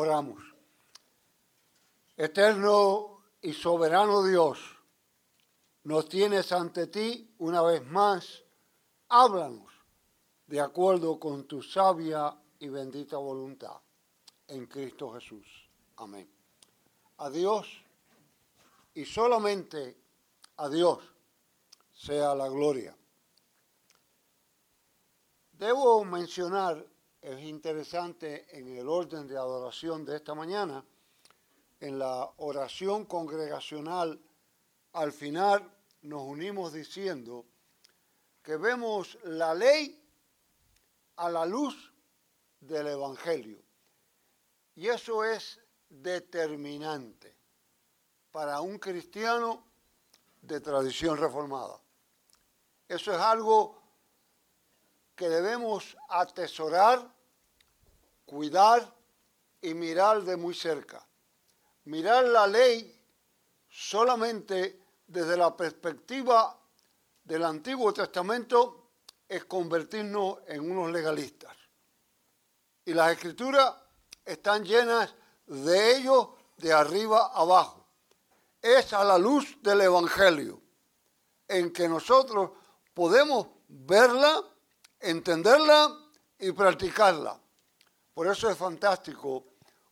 Oramos. Eterno y soberano Dios, nos tienes ante ti una vez más. Háblanos de acuerdo con tu sabia y bendita voluntad. En Cristo Jesús. Amén. A Dios y solamente a Dios sea la gloria. Debo mencionar, es interesante en el orden de adoración de esta mañana, en la oración congregacional, al final nos unimos diciendo que vemos la ley a la luz del Evangelio. Y eso es determinante para un cristiano de tradición reformada. Eso es algo que debemos atesorar, cuidar y mirar de muy cerca. Mirar la ley solamente desde la perspectiva del Antiguo Testamento es convertirnos en unos legalistas. Y las escrituras están llenas de ello de arriba abajo. Es a la luz del Evangelio en que nosotros podemos verla entenderla y practicarla. Por eso es fantástico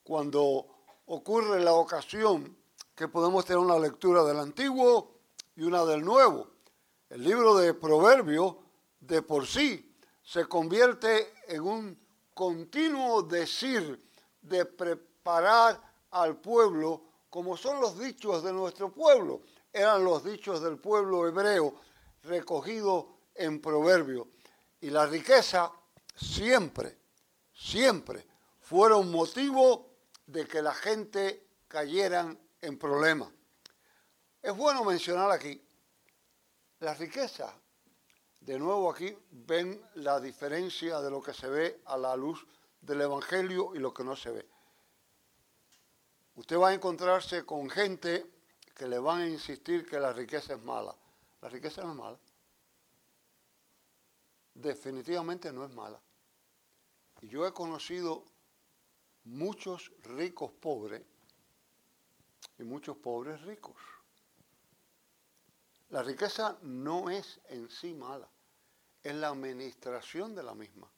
cuando ocurre la ocasión que podemos tener una lectura del Antiguo y una del Nuevo. El libro de Proverbios de por sí se convierte en un continuo decir de preparar al pueblo como son los dichos de nuestro pueblo. Eran los dichos del pueblo hebreo recogidos en Proverbios. Y la riqueza siempre, siempre fueron motivo de que la gente cayeran en problemas. Es bueno mencionar aquí, la riqueza, de nuevo aquí ven la diferencia de lo que se ve a la luz del Evangelio y lo que no se ve. Usted va a encontrarse con gente que le van a insistir que la riqueza es mala. La riqueza no es mala definitivamente no es mala. Y yo he conocido muchos ricos pobres y muchos pobres ricos. La riqueza no es en sí mala, es la administración de la misma.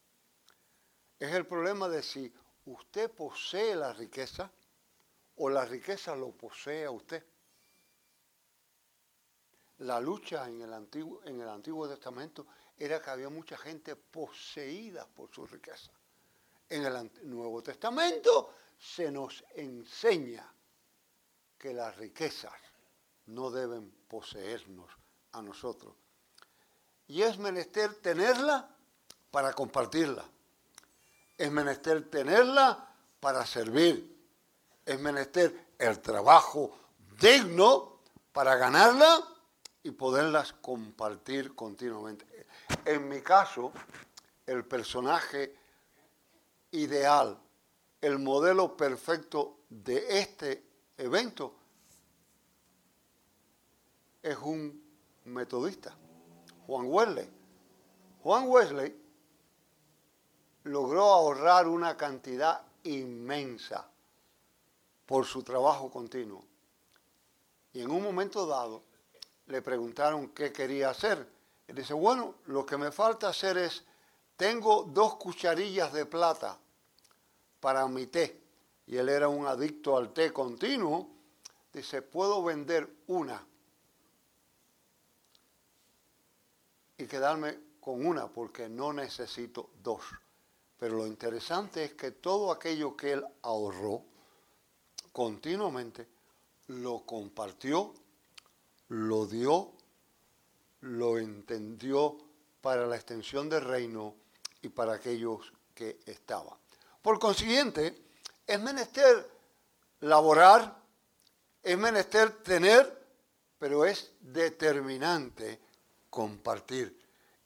Es el problema de si usted posee la riqueza o la riqueza lo posee a usted. La lucha en el Antiguo, en el Antiguo Testamento era que había mucha gente poseída por su riqueza. En el Nuevo Testamento se nos enseña que las riquezas no deben poseernos a nosotros. Y es menester tenerla para compartirla. Es menester tenerla para servir. Es menester el trabajo digno para ganarla y poderlas compartir continuamente. En mi caso, el personaje ideal, el modelo perfecto de este evento es un metodista, Juan Wesley. Juan Wesley logró ahorrar una cantidad inmensa por su trabajo continuo. Y en un momento dado le preguntaron qué quería hacer y dice, bueno, lo que me falta hacer es, tengo dos cucharillas de plata para mi té. Y él era un adicto al té continuo. Dice, puedo vender una y quedarme con una porque no necesito dos. Pero lo interesante es que todo aquello que él ahorró continuamente lo compartió, lo dio lo entendió para la extensión del reino y para aquellos que estaban. Por consiguiente, es menester laborar, es menester tener, pero es determinante compartir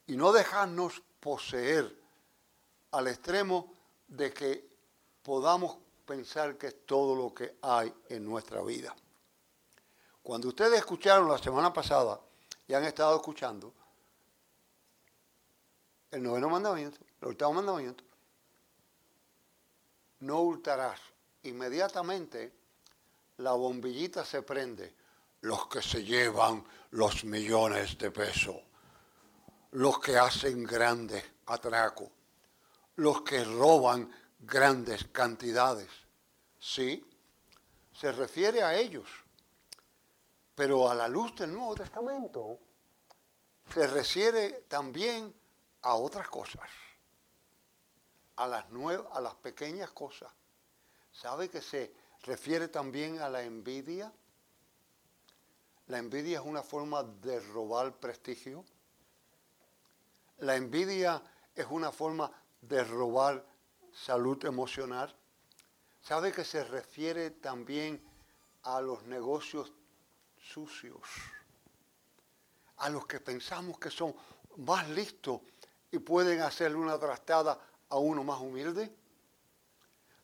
y no dejarnos poseer al extremo de que podamos pensar que es todo lo que hay en nuestra vida. Cuando ustedes escucharon la semana pasada y han estado escuchando el noveno mandamiento, el octavo mandamiento. No hurtarás. inmediatamente la bombillita se prende. Los que se llevan los millones de pesos, los que hacen grandes atracos, los que roban grandes cantidades. Sí, se refiere a ellos. Pero a la luz del Nuevo Testamento se refiere también a otras cosas, a las, a las pequeñas cosas. ¿Sabe que se refiere también a la envidia? La envidia es una forma de robar prestigio. La envidia es una forma de robar salud emocional. ¿Sabe que se refiere también a los negocios sucios? A los que pensamos que son más listos y pueden hacerle una trastada a uno más humilde.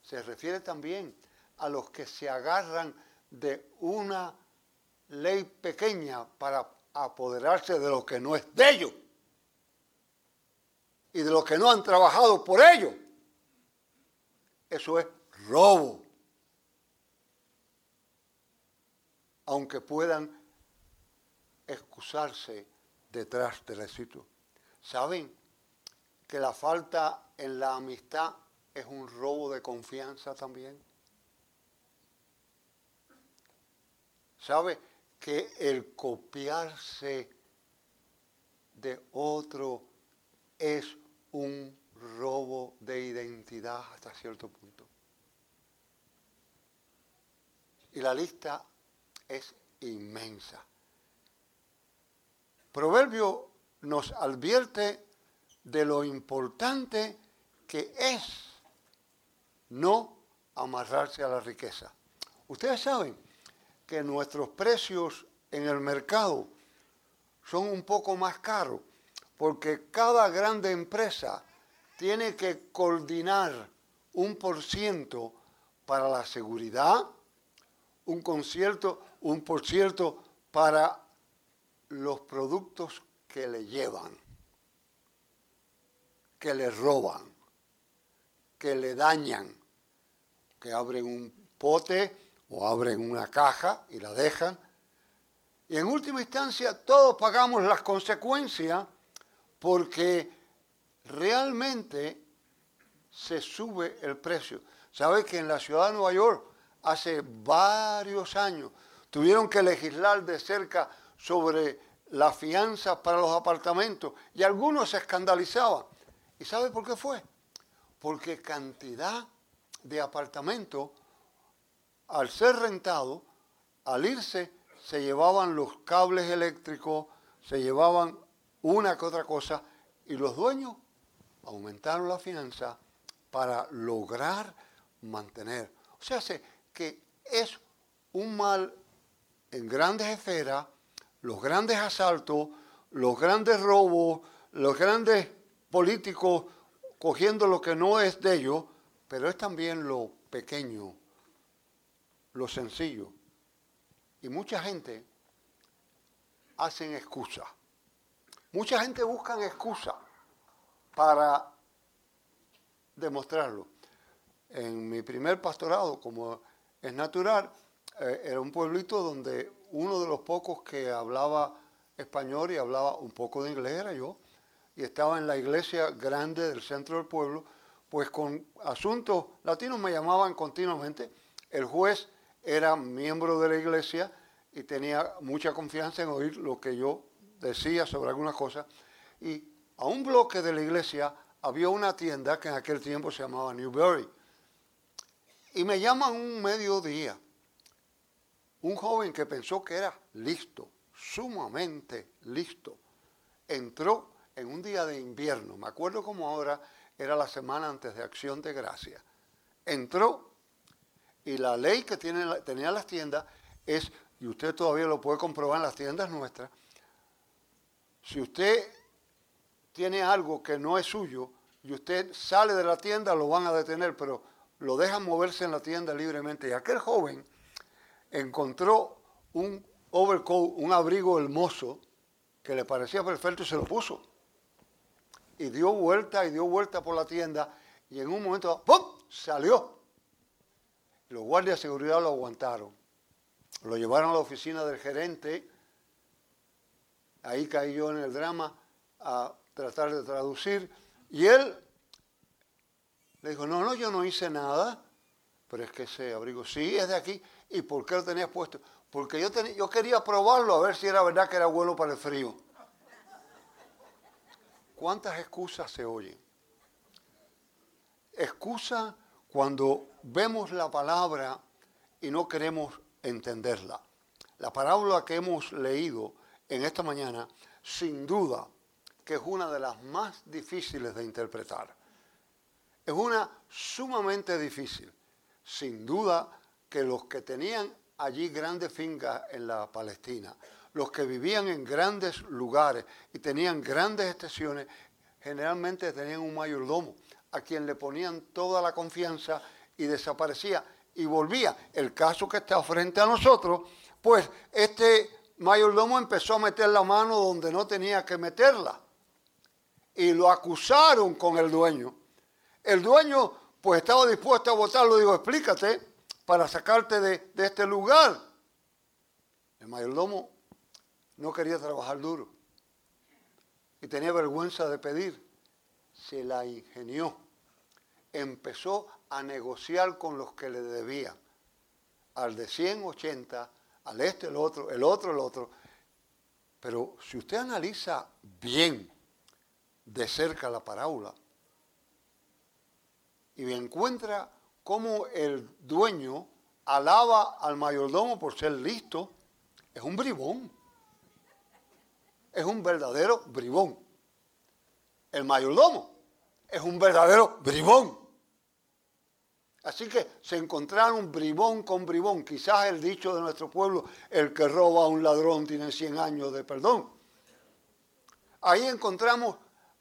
Se refiere también a los que se agarran de una ley pequeña para apoderarse de lo que no es de ellos y de los que no han trabajado por ellos. Eso es robo. Aunque puedan excusarse detrás del éxito. ¿Saben que la falta en la amistad es un robo de confianza también? ¿Sabe que el copiarse de otro es un robo de identidad hasta cierto punto? Y la lista es inmensa. Proverbio nos advierte de lo importante que es no amarrarse a la riqueza. Ustedes saben que nuestros precios en el mercado son un poco más caros porque cada grande empresa tiene que coordinar un por ciento para la seguridad, un concierto, un por ciento para los productos que le llevan, que le roban, que le dañan, que abren un pote o abren una caja y la dejan. Y en última instancia todos pagamos las consecuencias porque realmente se sube el precio. ¿Sabe que en la ciudad de Nueva York hace varios años tuvieron que legislar de cerca sobre la fianza para los apartamentos y algunos se escandalizaban. ¿Y sabe por qué fue? Porque cantidad de apartamentos, al ser rentado, al irse, se llevaban los cables eléctricos, se llevaban una que otra cosa, y los dueños aumentaron la fianza para lograr mantener. O sea, que es un mal en grandes esferas, los grandes asaltos, los grandes robos, los grandes políticos cogiendo lo que no es de ellos, pero es también lo pequeño, lo sencillo. Y mucha gente hacen excusas. Mucha gente busca excusas para demostrarlo. En mi primer pastorado, como es natural, eh, era un pueblito donde uno de los pocos que hablaba español y hablaba un poco de inglés era yo, y estaba en la iglesia grande del centro del pueblo, pues con asuntos latinos me llamaban continuamente. El juez era miembro de la iglesia y tenía mucha confianza en oír lo que yo decía sobre algunas cosas. Y a un bloque de la iglesia había una tienda que en aquel tiempo se llamaba Newberry. Y me llaman un mediodía un joven que pensó que era listo, sumamente listo, entró en un día de invierno, me acuerdo como ahora era la semana antes de Acción de Gracia, entró y la ley que tiene, tenía las tiendas es, y usted todavía lo puede comprobar en las tiendas nuestras, si usted tiene algo que no es suyo y usted sale de la tienda, lo van a detener, pero lo dejan moverse en la tienda libremente. Y aquel joven encontró un overcoat, un abrigo hermoso que le parecía perfecto y se lo puso. Y dio vuelta y dio vuelta por la tienda y en un momento, ¡pum!, salió. Los guardias de seguridad lo aguantaron. Lo llevaron a la oficina del gerente. Ahí caí yo en el drama a tratar de traducir. Y él le dijo, no, no, yo no hice nada. Pero es que ese abrigo, sí, es de aquí. ¿Y por qué lo tenías puesto? Porque yo, yo quería probarlo a ver si era verdad que era bueno para el frío. ¿Cuántas excusas se oyen? Excusa cuando vemos la palabra y no queremos entenderla. La parábola que hemos leído en esta mañana, sin duda, que es una de las más difíciles de interpretar. Es una sumamente difícil. Sin duda que los que tenían allí grandes fincas en la Palestina, los que vivían en grandes lugares y tenían grandes estaciones, generalmente tenían un mayordomo a quien le ponían toda la confianza y desaparecía y volvía. El caso que está frente a nosotros, pues este mayordomo empezó a meter la mano donde no tenía que meterla y lo acusaron con el dueño. El dueño pues estaba dispuesto a votarlo, digo, explícate para sacarte de, de este lugar. El mayordomo no quería trabajar duro y tenía vergüenza de pedir. Se la ingenió. Empezó a negociar con los que le debían. Al de 180, al este el otro, el otro el otro. Pero si usted analiza bien de cerca la parábola y encuentra cómo el dueño alaba al mayordomo por ser listo, es un bribón. Es un verdadero bribón. El mayordomo es un verdadero bribón. Así que se encontraron bribón con bribón. Quizás el dicho de nuestro pueblo, el que roba a un ladrón tiene 100 años de perdón. Ahí encontramos,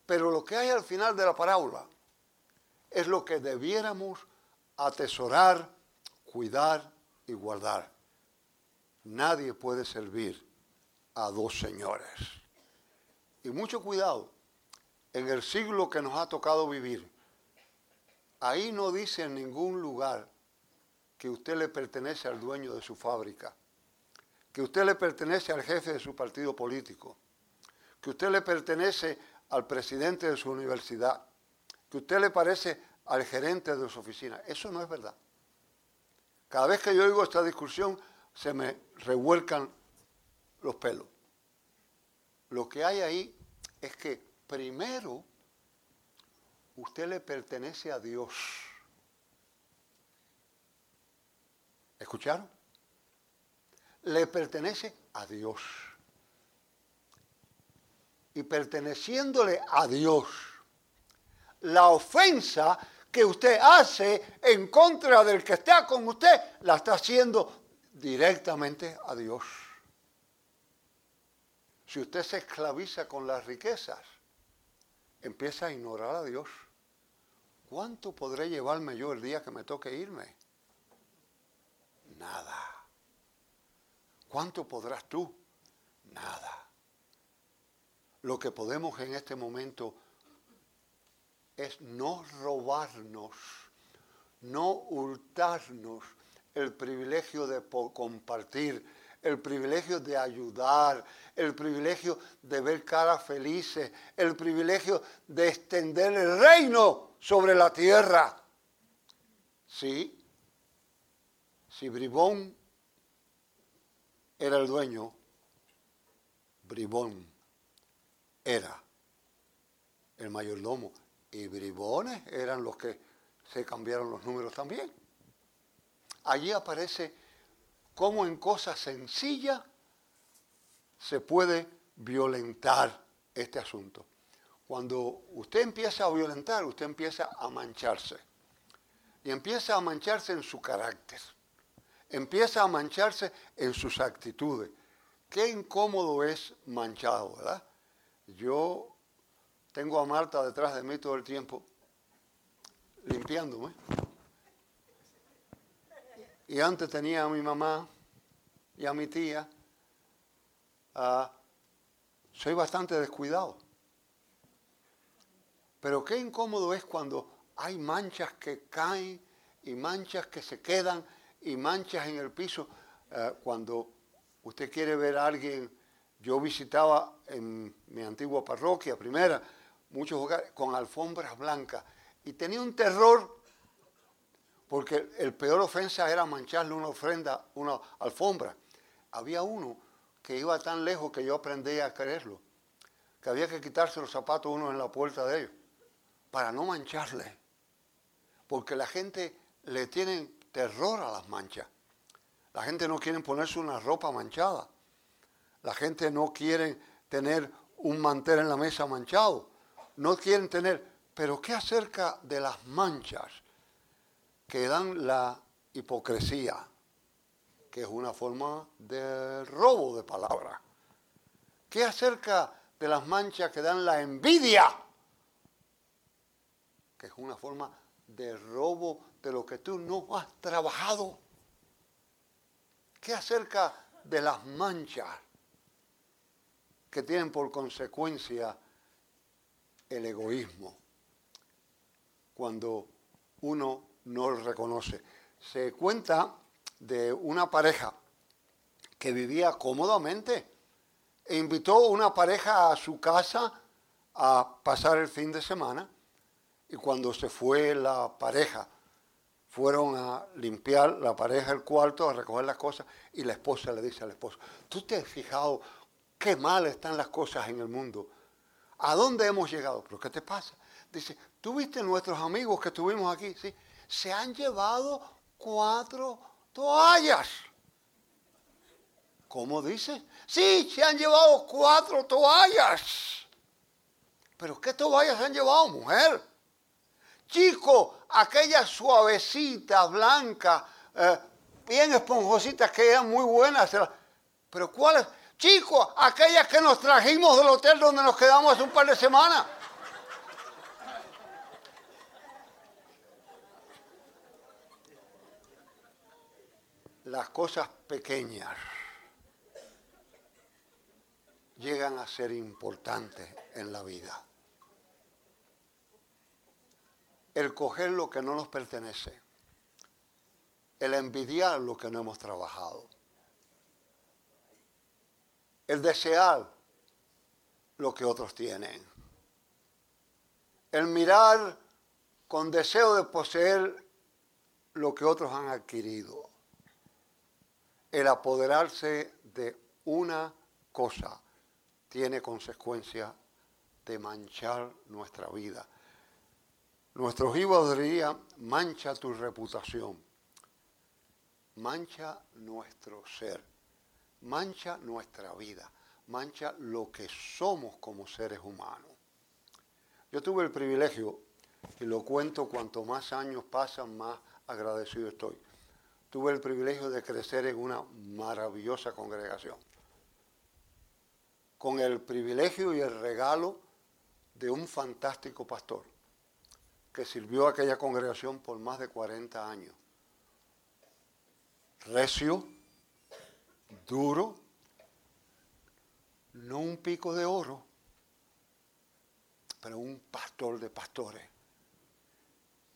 pero lo que hay al final de la parábola es lo que debiéramos atesorar, cuidar y guardar. Nadie puede servir a dos señores. Y mucho cuidado, en el siglo que nos ha tocado vivir, ahí no dice en ningún lugar que usted le pertenece al dueño de su fábrica, que usted le pertenece al jefe de su partido político, que usted le pertenece al presidente de su universidad, que usted le parece al gerente de su oficina. Eso no es verdad. Cada vez que yo oigo esta discusión, se me revuelcan los pelos. Lo que hay ahí es que primero usted le pertenece a Dios. ¿Escucharon? Le pertenece a Dios. Y perteneciéndole a Dios, la ofensa que usted hace en contra del que está con usted, la está haciendo directamente a Dios. Si usted se esclaviza con las riquezas, empieza a ignorar a Dios. ¿Cuánto podré llevarme yo el día que me toque irme? Nada. ¿Cuánto podrás tú? Nada. Lo que podemos en este momento es no robarnos, no hurtarnos el privilegio de compartir, el privilegio de ayudar, el privilegio de ver caras felices, el privilegio de extender el reino sobre la tierra. Sí, si Bribón era el dueño, Bribón era el mayordomo y bribones eran los que se cambiaron los números también. Allí aparece cómo en cosas sencillas se puede violentar este asunto. Cuando usted empieza a violentar, usted empieza a mancharse. Y empieza a mancharse en su carácter. Empieza a mancharse en sus actitudes. Qué incómodo es manchado, ¿verdad? Yo tengo a Marta detrás de mí todo el tiempo, limpiándome. Y antes tenía a mi mamá y a mi tía. Ah, soy bastante descuidado. Pero qué incómodo es cuando hay manchas que caen y manchas que se quedan y manchas en el piso. Eh, cuando usted quiere ver a alguien, yo visitaba en mi antigua parroquia, primera, muchos hogares con alfombras blancas y tenía un terror porque el peor ofensa era mancharle una ofrenda, una alfombra. Había uno que iba tan lejos que yo aprendí a creerlo, que había que quitarse los zapatos uno en la puerta de ellos para no mancharle, porque la gente le tiene terror a las manchas. La gente no quiere ponerse una ropa manchada. La gente no quiere tener un mantel en la mesa manchado. No quieren tener... Pero ¿qué acerca de las manchas que dan la hipocresía? Que es una forma de robo de palabra. ¿Qué acerca de las manchas que dan la envidia? Que es una forma de robo de lo que tú no has trabajado. ¿Qué acerca de las manchas que tienen por consecuencia el egoísmo? Cuando uno no lo reconoce. Se cuenta de una pareja que vivía cómodamente e invitó una pareja a su casa a pasar el fin de semana y cuando se fue la pareja fueron a limpiar la pareja el cuarto, a recoger las cosas, y la esposa le dice al esposo, ¿tú te has fijado qué mal están las cosas en el mundo? ¿A dónde hemos llegado? ¿Pero qué te pasa? Dice, ¿tú viste nuestros amigos que estuvimos aquí? Sí, se han llevado cuatro toallas. ¿Cómo dice? Sí, se han llevado cuatro toallas. ¿Pero qué toallas han llevado, mujer? Chico, aquellas suavecitas, blancas, eh, bien esponjositas que eran muy buenas. Pero ¿cuáles? Chico, aquellas que nos trajimos del hotel donde nos quedamos hace un par de semanas. Las cosas pequeñas llegan a ser importantes en la vida. el coger lo que no nos pertenece, el envidiar lo que no hemos trabajado, el desear lo que otros tienen, el mirar con deseo de poseer lo que otros han adquirido, el apoderarse de una cosa tiene consecuencia de manchar nuestra vida nuestro hijos diría, mancha tu reputación, mancha nuestro ser, mancha nuestra vida, mancha lo que somos como seres humanos. Yo tuve el privilegio, y lo cuento cuanto más años pasan, más agradecido estoy. Tuve el privilegio de crecer en una maravillosa congregación, con el privilegio y el regalo de un fantástico pastor que sirvió a aquella congregación por más de 40 años. Recio, duro, no un pico de oro, pero un pastor de pastores,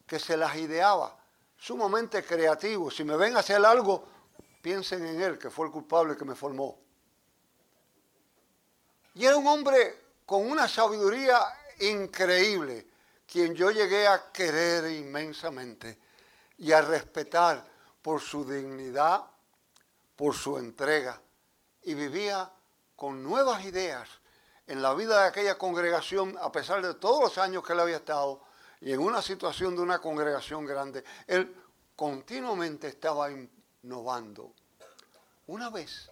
que se las ideaba, sumamente creativo. Si me ven a hacer algo, piensen en él, que fue el culpable que me formó. Y era un hombre con una sabiduría increíble quien yo llegué a querer inmensamente y a respetar por su dignidad, por su entrega, y vivía con nuevas ideas en la vida de aquella congregación, a pesar de todos los años que él había estado, y en una situación de una congregación grande, él continuamente estaba innovando. Una vez,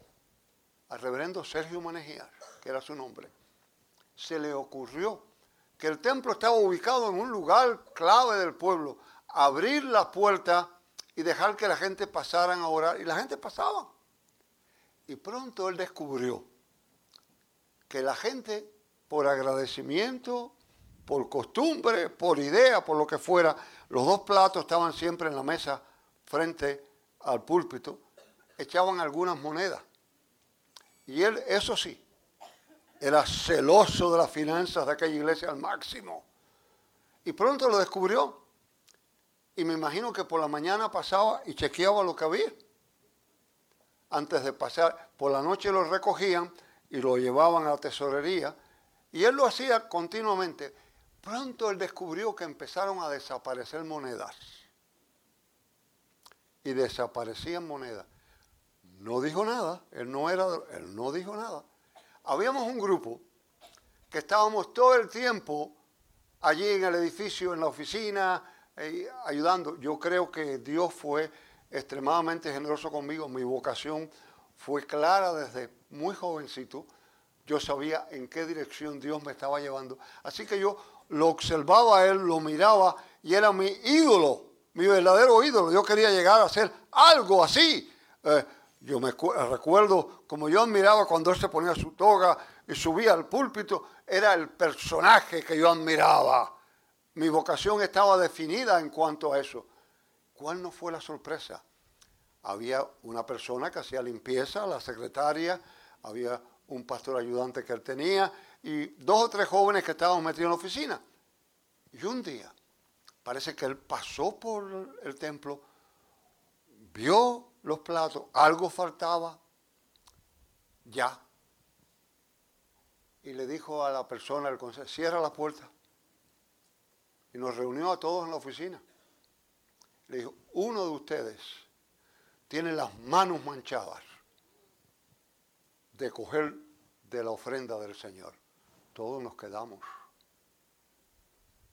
al reverendo Sergio Manejiar, que era su nombre, se le ocurrió que el templo estaba ubicado en un lugar clave del pueblo, abrir la puerta y dejar que la gente pasara a orar. Y la gente pasaba. Y pronto él descubrió que la gente, por agradecimiento, por costumbre, por idea, por lo que fuera, los dos platos estaban siempre en la mesa frente al púlpito, echaban algunas monedas. Y él, eso sí, era celoso de las finanzas de aquella iglesia al máximo. Y pronto lo descubrió. y me imagino que por la mañana pasaba y chequeaba lo que había. Antes de pasar, por la noche lo recogían y lo llevaban a la tesorería. Y él lo hacía continuamente. Pronto él descubrió que empezaron a desaparecer monedas. Y desaparecían monedas. No dijo nada, él no era, él no dijo nada. Habíamos un grupo que estábamos todo el tiempo allí en el edificio, en la oficina, ayudando. Yo creo que Dios fue extremadamente generoso conmigo. Mi vocación fue clara desde muy jovencito. Yo sabía en qué dirección Dios me estaba llevando. Así que yo lo observaba a él, lo miraba y era mi ídolo, mi verdadero ídolo. Yo quería llegar a ser algo así. Eh, yo me recuerdo como yo admiraba cuando él se ponía su toga y subía al púlpito, era el personaje que yo admiraba. Mi vocación estaba definida en cuanto a eso. ¿Cuál no fue la sorpresa? Había una persona que hacía limpieza, la secretaria, había un pastor ayudante que él tenía y dos o tres jóvenes que estaban metidos en la oficina. Y un día, parece que él pasó por el templo, vio los platos, algo faltaba, ya. Y le dijo a la persona, el consejo, cierra la puerta. Y nos reunió a todos en la oficina. Le dijo, uno de ustedes tiene las manos manchadas de coger de la ofrenda del Señor. Todos nos quedamos.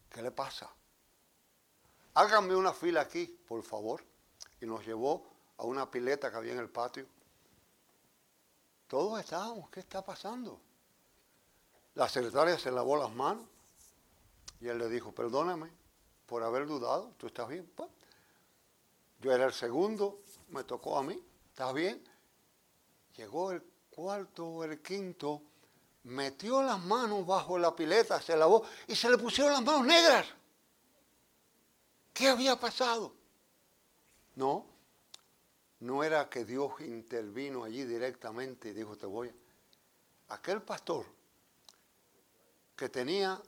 ¿Qué le pasa? Háganme una fila aquí, por favor. Y nos llevó a una pileta que había en el patio. Todos estábamos, ¿qué está pasando? La secretaria se lavó las manos y él le dijo, perdóname por haber dudado, tú estás bien. Pues, yo era el segundo, me tocó a mí, ¿estás bien? Llegó el cuarto el quinto, metió las manos bajo la pileta, se lavó y se le pusieron las manos negras. ¿Qué había pasado? No, no era que Dios intervino allí directamente y dijo, te voy. Aquel pastor que tenía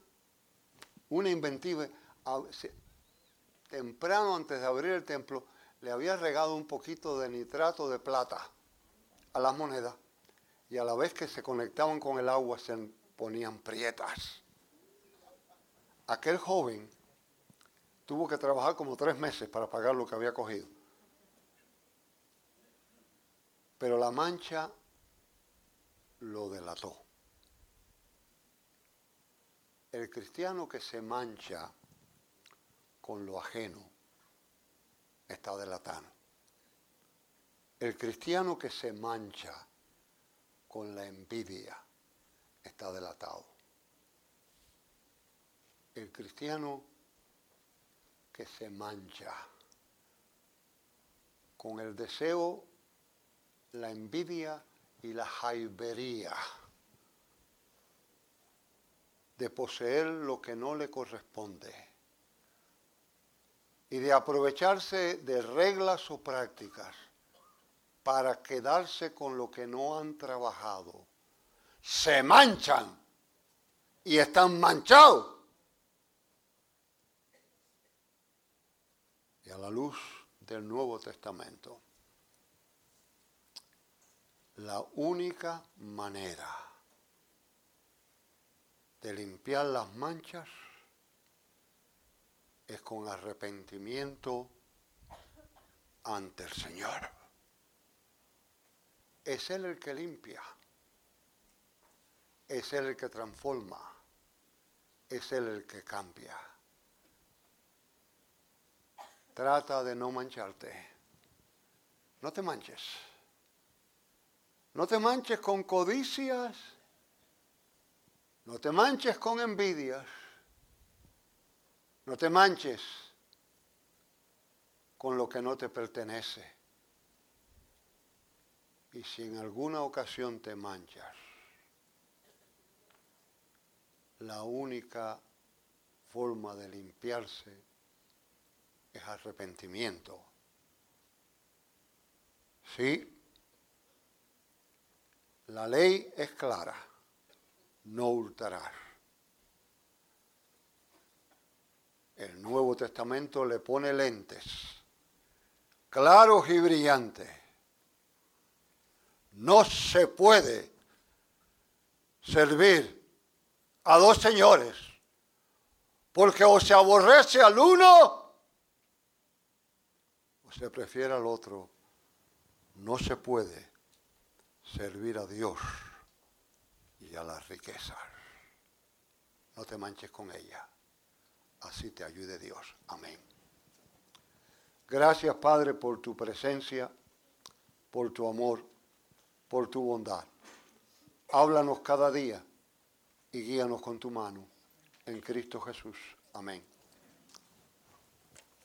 una inventiva, temprano antes de abrir el templo, le había regado un poquito de nitrato de plata a las monedas y a la vez que se conectaban con el agua se ponían prietas. Aquel joven tuvo que trabajar como tres meses para pagar lo que había cogido. Pero la mancha lo delató. El cristiano que se mancha con lo ajeno está delatando. El cristiano que se mancha con la envidia está delatado. El cristiano que se mancha con el deseo la envidia y la jaibería de poseer lo que no le corresponde y de aprovecharse de reglas o prácticas para quedarse con lo que no han trabajado, se manchan y están manchados. Y a la luz del Nuevo Testamento, la única manera de limpiar las manchas es con arrepentimiento ante el Señor. Es Él el que limpia, es Él el que transforma, es Él el que cambia. Trata de no mancharte. No te manches. No te manches con codicias. No te manches con envidias. No te manches con lo que no te pertenece. Y si en alguna ocasión te manchas, la única forma de limpiarse es arrepentimiento. ¿Sí? La ley es clara, no hurtarás. El Nuevo Testamento le pone lentes, claros y brillantes. No se puede servir a dos señores, porque o se aborrece al uno o se prefiere al otro. No se puede servir a Dios y a las riquezas. No te manches con ella. Así te ayude Dios. Amén. Gracias Padre por tu presencia, por tu amor, por tu bondad. Háblanos cada día y guíanos con tu mano. En Cristo Jesús. Amén.